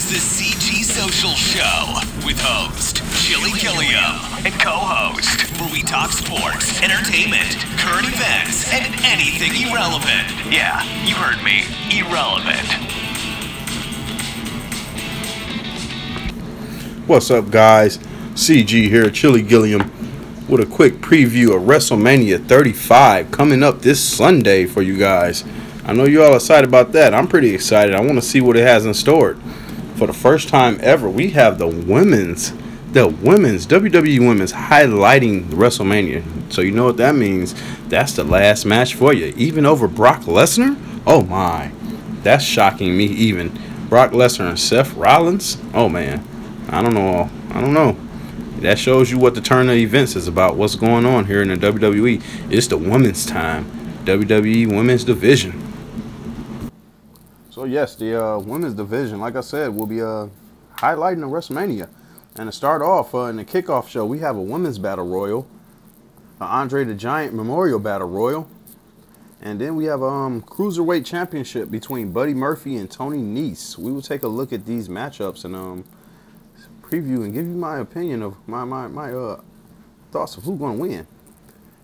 is the CG Social Show with host Chili Gilliam and co-host, where we talk sports, entertainment, current events, and anything irrelevant. Yeah, you heard me, irrelevant. What's up, guys? CG here, Chili Gilliam, with a quick preview of WrestleMania 35 coming up this Sunday for you guys. I know you all excited about that. I'm pretty excited. I want to see what it has in store. For the first time ever, we have the women's, the women's WWE women's highlighting WrestleMania. So you know what that means? That's the last match for you, even over Brock Lesnar. Oh my, that's shocking me. Even Brock Lesnar and Seth Rollins. Oh man, I don't know. I don't know. That shows you what the turn of events is about. What's going on here in the WWE? It's the women's time. WWE Women's Division. So yes, the uh, women's division, like I said, will be uh, highlighting the WrestleMania. And to start off uh, in the kickoff show, we have a women's battle royal, an Andre the Giant Memorial Battle Royal, and then we have a um, cruiserweight championship between Buddy Murphy and Tony Nese. We will take a look at these matchups and um, preview and give you my opinion of my my my uh, thoughts of who's going to win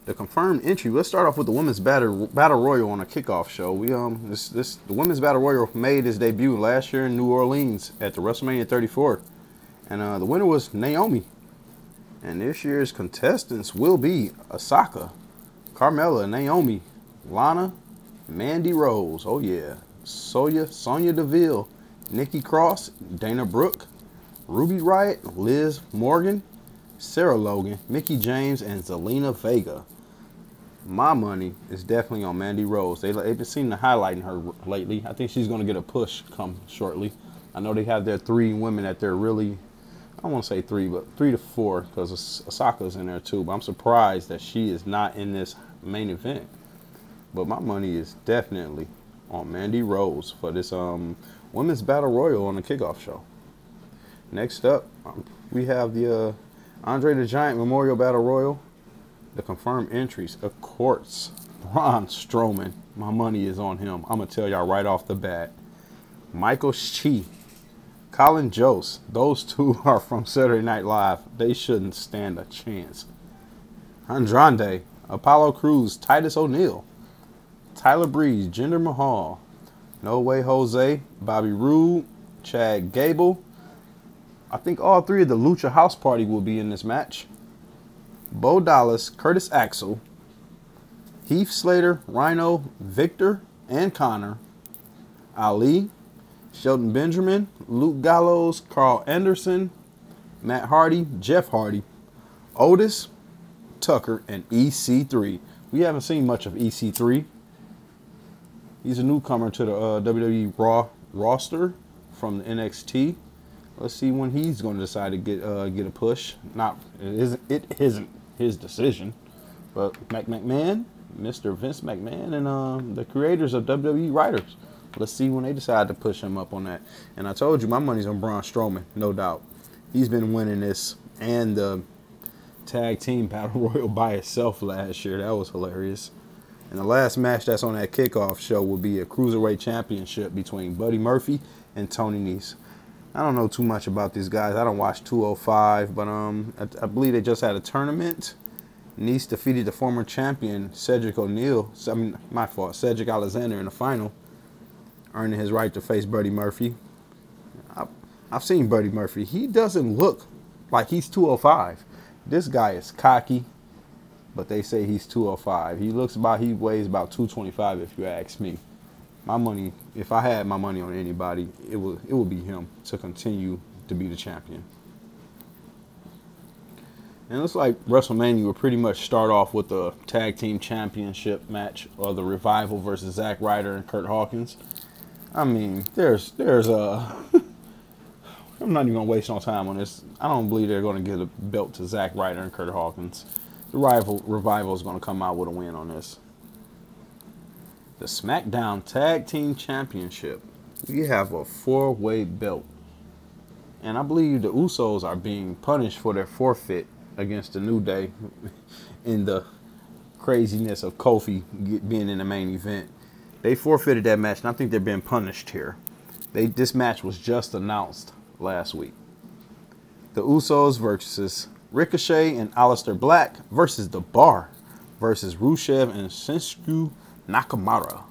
the confirmed entry. Let's start off with the women's battle battle royal on a kickoff show. We um this this the women's battle royal made its debut last year in New Orleans at the WrestleMania 34, and uh, the winner was Naomi. And this year's contestants will be Asuka, Carmella, Naomi, Lana, Mandy Rose. Oh yeah, Sonya Sonya Deville, Nikki Cross, Dana Brooke, Ruby Riott, Liv Morgan, Sarah Logan, Mickie James, and Zelina Vega my money is definitely on Mandy Rose. They, they've been seeming to highlighting her lately. I think she's going to get a push come shortly. I know they have their three women that they're really, I don't want to say three, but three to four because Asuka's in there too. But I'm surprised that she is not in this main event. But my money is definitely on Mandy Rose for this um, women's battle royal on the kickoff show. Next up, um, we have the uh, Andre the Giant Memorial Battle Royal the confirmed entries, of course, Braun Strowman. My money is on him. I'm going to tell y'all right off the bat. Michael Che, Colin Jost, those two are from Saturday Night Live. They shouldn't stand a chance. Andrade, Apollo Crews, Titus O'Neil, Tyler Breeze, Jinder Mahal, No Way Jose, Bobby Roode, Chad Gable. I think all three of the Lucha House Party will be in this match. Bo Dallas, Curtis Axel, Heath Slater, Rhino, Victor, and Connor, Ali, Shelton Benjamin, Luke Gallows, Karl Anderson, Matt Hardy, Jeff Hardy, Otis, Tucker, and EC3. We haven't seen much of EC3. He's a newcomer to the uh, WWE Raw roster from the NXT. Let's see when he's going to decide to get uh, get a push. Not it isn't it isn't his decision, but Mac McMahon, Mr. Vince McMahon, and uh, the creators of WWE writers. Let's see when they decide to push him up on that. And I told you my money's on Braun Strowman, no doubt. He's been winning this and the tag team battle royal by itself last year. That was hilarious. And the last match that's on that kickoff show will be a cruiserweight championship between Buddy Murphy and Tony Nese. I don't know too much about these guys. I don't watch 205, but um, I, I believe they just had a tournament. Nese defeated the former champion Cedric O'Neil. I mean, my fault. Cedric Alexander in the final, earning his right to face Buddy Murphy. I, I've seen Buddy Murphy. He doesn't look like he's 205. This guy is cocky, but they say he's 205. He looks about he weighs about 225 if you ask me my money, if I had my money on anybody, it would it would be him to continue to be the champion. And it looks like WrestleMania will pretty much start off with the tag team championship match of the Revival versus Zack Ryder and Kurt Hawkins. I mean, there's there's a. I'm not even gonna waste no time on this. I don't believe they're gonna give a belt to Zack Ryder and Kurt Hawkins. The rival revival is gonna come out with a win on this the SmackDown Tag Team Championship. We have a four way belt. And I believe the Usos are being punished for their forfeit against the New Day in the craziness of Kofi being in the main event. They forfeited that match, and I think they're being punished here. They this match was just announced last week. The Usos versus Ricochet and Aleister Black versus The Bar versus Rusev and Shinsuke Nakamura.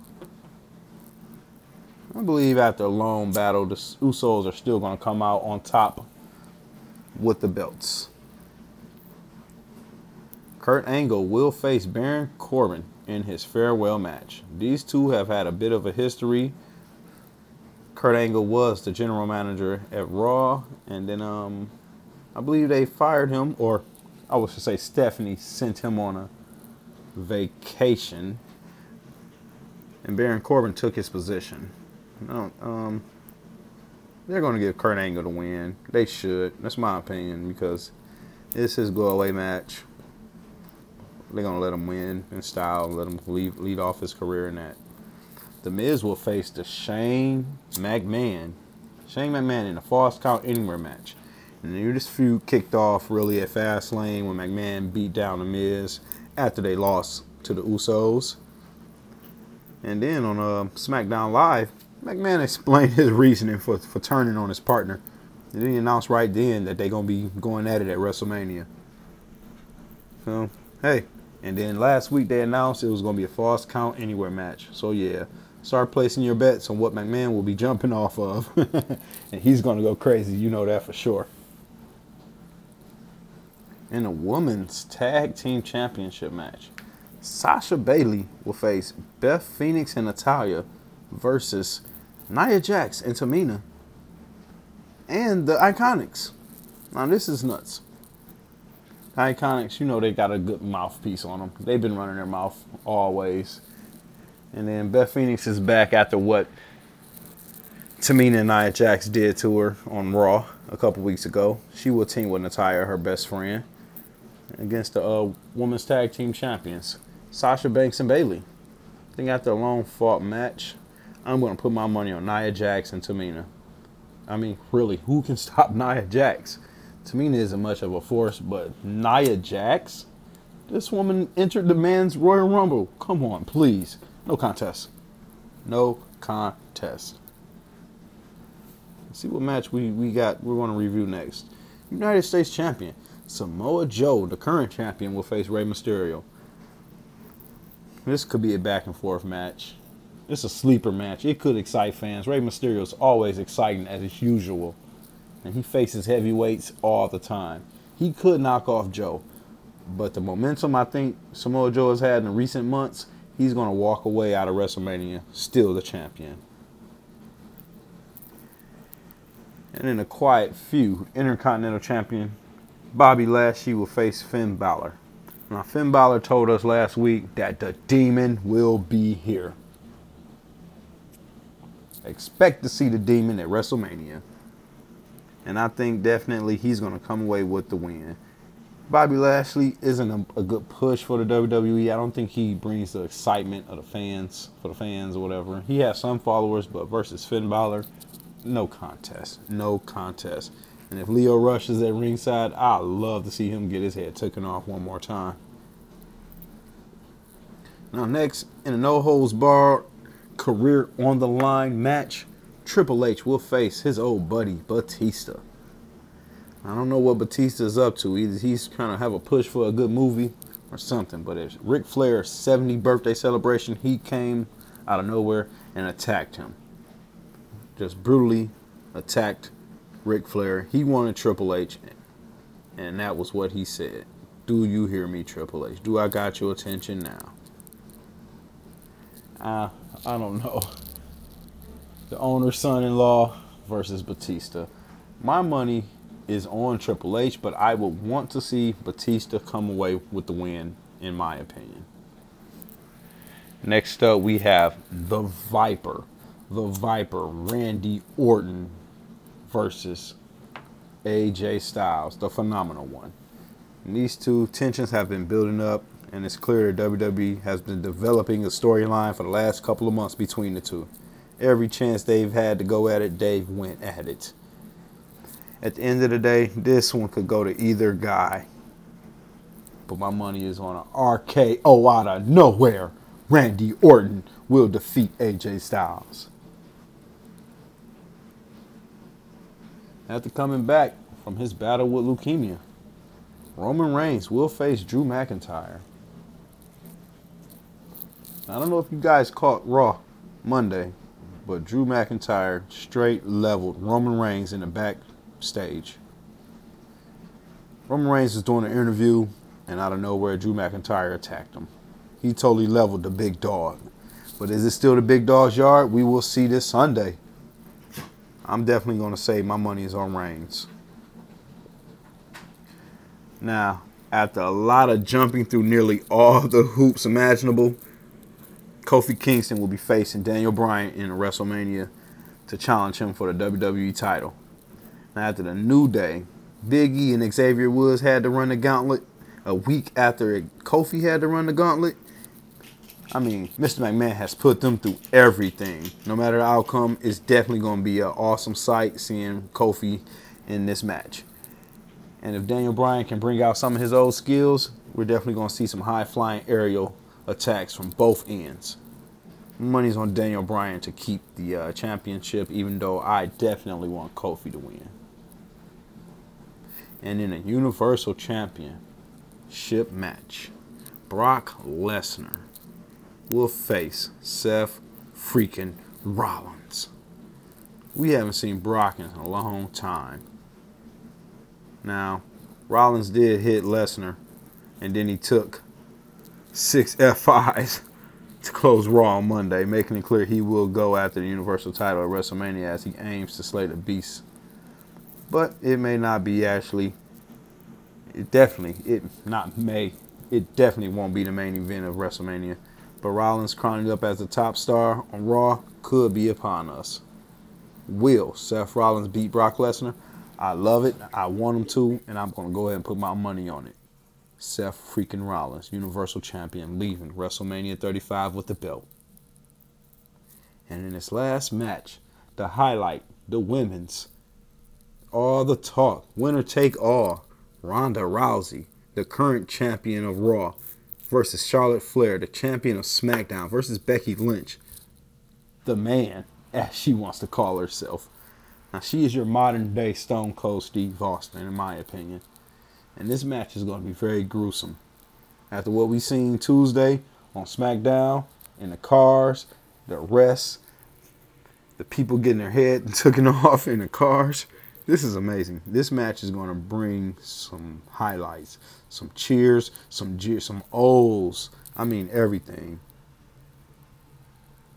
I believe after a long battle, the Usos are still going to come out on top with the belts. Kurt Angle will face Baron Corbin in his farewell match. These two have had a bit of a history. Kurt Angle was the general manager at Raw, and then um, I believe they fired him, or I was to say Stephanie sent him on a vacation, and Baron Corbin took his position. No, um, they're going to give Kurt Angle the win. They should. That's my opinion because it's his go away match. They're going to let him win in style, let him lead, lead off his career in that. The Miz will face the Shane McMahon. Shane McMahon in a Falls Count Anywhere match. And this feud kicked off really at Fastlane when McMahon beat down The Miz after they lost to the Usos. And then on uh, SmackDown Live, McMahon explained his reasoning for, for turning on his partner. And then he announced right then that they're going to be going at it at WrestleMania. So, hey. And then last week they announced it was going to be a falls count anywhere match. So, yeah, start placing your bets on what McMahon will be jumping off of. and he's going to go crazy. You know that for sure. In a women's tag team championship match, Sasha Bayley will face Beth Phoenix and Natalya versus Nia Jax and Tamina and the Iconics. Now this is nuts. The Iconics, you know they got a good mouthpiece on them. They've been running their mouth always. And then Beth Phoenix is back after what Tamina and Nia Jax did to her on Raw a couple weeks ago. She will team with Natalya, her best friend, against the uh, women's tag team champions, Sasha Banks and Bayley. I think after a long fought match, I'm going to put my money on Nia Jax and Tamina. I mean, really, who can stop Nia Jax? Tamina isn't much of a force, but Nia Jax? This woman entered the men's Royal Rumble. Come on, please. No contest. No contest. Let's see what match we, we got we're going to review next. United States Champion. Samoa Joe, the current champion, will face Rey Mysterio. This could be a back and forth match. It's a sleeper match. It could excite fans. Rey Mysterio is always exciting as is usual. And he faces heavyweights all the time. He could knock off Joe. But the momentum I think Samoa Joe has had in recent months, he's going to walk away out of WrestleMania still the champion. And in a quiet feud, Intercontinental Champion Bobby Lashley will face Finn Balor. Now, Finn Balor told us last week that the demon will be here. Expect to see the demon at WrestleMania. And I think definitely he's going to come away with the win. Bobby Lashley isn't a, a, good push for the WWE. I don't think he brings the excitement of the fans, for the fans or whatever. He has some followers, but versus Finn Balor, no contest. No contest. And if Lio Rush is at ringside, I'd love to see him get his head taken off one more time. Now, next, in a no holds barred career on the line match, Triple H will face his old buddy Batista. I don't know what Batista's up to. Either he's kind of have a push for a good movie or something. But it's Ric Flair's 70 birthday celebration. He came out of nowhere and attacked him. Just brutally attacked Ric Flair. He wanted Triple H, and that was what he said. Do you hear me, Triple H? Do I got your attention now? Uh, I don't know. The owner's son-in-law versus Batista. My money is on Triple H, but I would want to see Batista come away with the win, in my opinion. Next up, we have the Viper. The Viper, Randy Orton versus AJ Styles, the phenomenal one. And these two tensions have been building up and it's clear that WWE has been developing a storyline for the last couple of months between the two. Every chance they've had to go at it, they've went at it. At the end of the day, this one could go to either guy. But my money is on an RKO out of nowhere. Randy Orton will defeat AJ Styles. After coming back from his battle with leukemia, Roman Reigns will face Drew McIntyre. I don't know if you guys caught Raw Monday, but Drew McIntyre straight leveled Roman Reigns in the backstage. Roman Reigns was doing an interview, and out of nowhere, Drew McIntyre attacked him. He totally leveled the big dog. But is it still the big dog's yard? We will see this Sunday. I'm definitely going to say my money is on Reigns. Now, after a lot of jumping through nearly all the hoops imaginable, Kofi Kingston will be facing Daniel Bryan in WrestleMania to challenge him for the WWE title. Now, after the New Day, Big E and Xavier Woods had to run the gauntlet a week after Kofi had to run the gauntlet. I mean, Mr. McMahon has put them through everything. No matter the outcome, it's definitely going to be an awesome sight seeing Kofi in this match. And if Daniel Bryan can bring out some of his old skills, we're definitely going to see some high flying aerial attacks from both ends. Money's on Daniel Bryan to keep the uh, championship, even though I definitely want Kofi to win. And in a Universal Championship match, Brock Lesnar will face Seth freaking Rollins. We haven't seen Brock in a long time. Now, Rollins did hit Lesnar, and then he took six F5s to close Raw on Monday, making it clear he will go after the Universal title at WrestleMania as he aims to slay the beast. But it may not be actually. It definitely, it not may, it definitely won't be the main event of WrestleMania. But Rollins crowning up as the top star on Raw could be upon us. Will Seth Rollins beat Brock Lesnar? I love it. I want him to, and I'm going to go ahead and put my money on it. Seth freaking Rollins, Universal Champion, leaving WrestleMania 35 with the belt. And in his last match, the highlight, the women's, all the talk, winner take all, Ronda Rousey, the current champion of Raw, versus Charlotte Flair, the champion of SmackDown, versus Becky Lynch, the man, as she wants to call herself. Now, she is your modern day Stone Cold Steve Austin, in my opinion. And this match is going to be very gruesome. After what we seen Tuesday on SmackDown, in the cars, the arrests, the people getting their head taken off in the cars. This is amazing. This match is going to bring some highlights, some cheers, some jeers, some O's. I mean everything.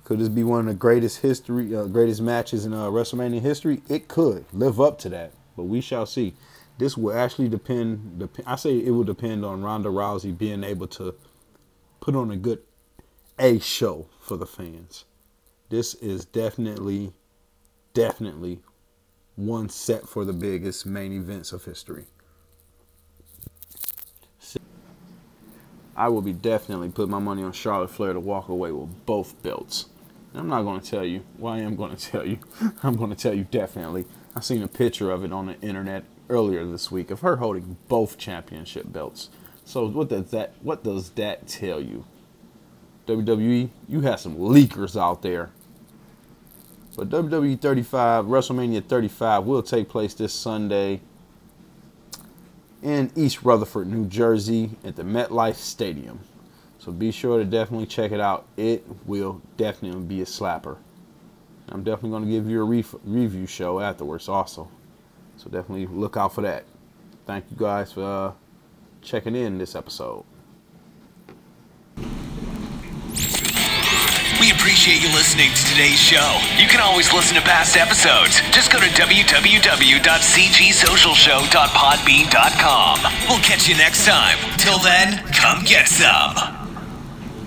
Could this be one of the greatest history, uh, greatest matches in uh, WrestleMania history? It could live up to that, but we shall see. This will actually depend. Dep- I say it will depend on Ronda Rousey being able to put on a good A show for the fans. This is definitely, definitely one set for the biggest main events of history. I will be definitely putting my money on Charlotte Flair to walk away with both belts. I'm not going to tell you. Well, I am going to tell you. I'm going to tell you definitely. I seen a picture of it on the internet earlier this week of her holding both championship belts. So what does that what does that tell you? WWE, you have some leakers out there. But WWE 35, WrestleMania 35 will take place this Sunday in East Rutherford, New Jersey at the MetLife Stadium. So be sure to definitely check it out. It will definitely be a slapper. I'm definitely going to give you a re- review show afterwards also. So definitely look out for that. Thank you guys for uh, checking in this episode. We appreciate you listening to today's show. You can always listen to past episodes. Just go to www.cgsocialshow.podbean.com. We'll catch you next time. Till then, come get some.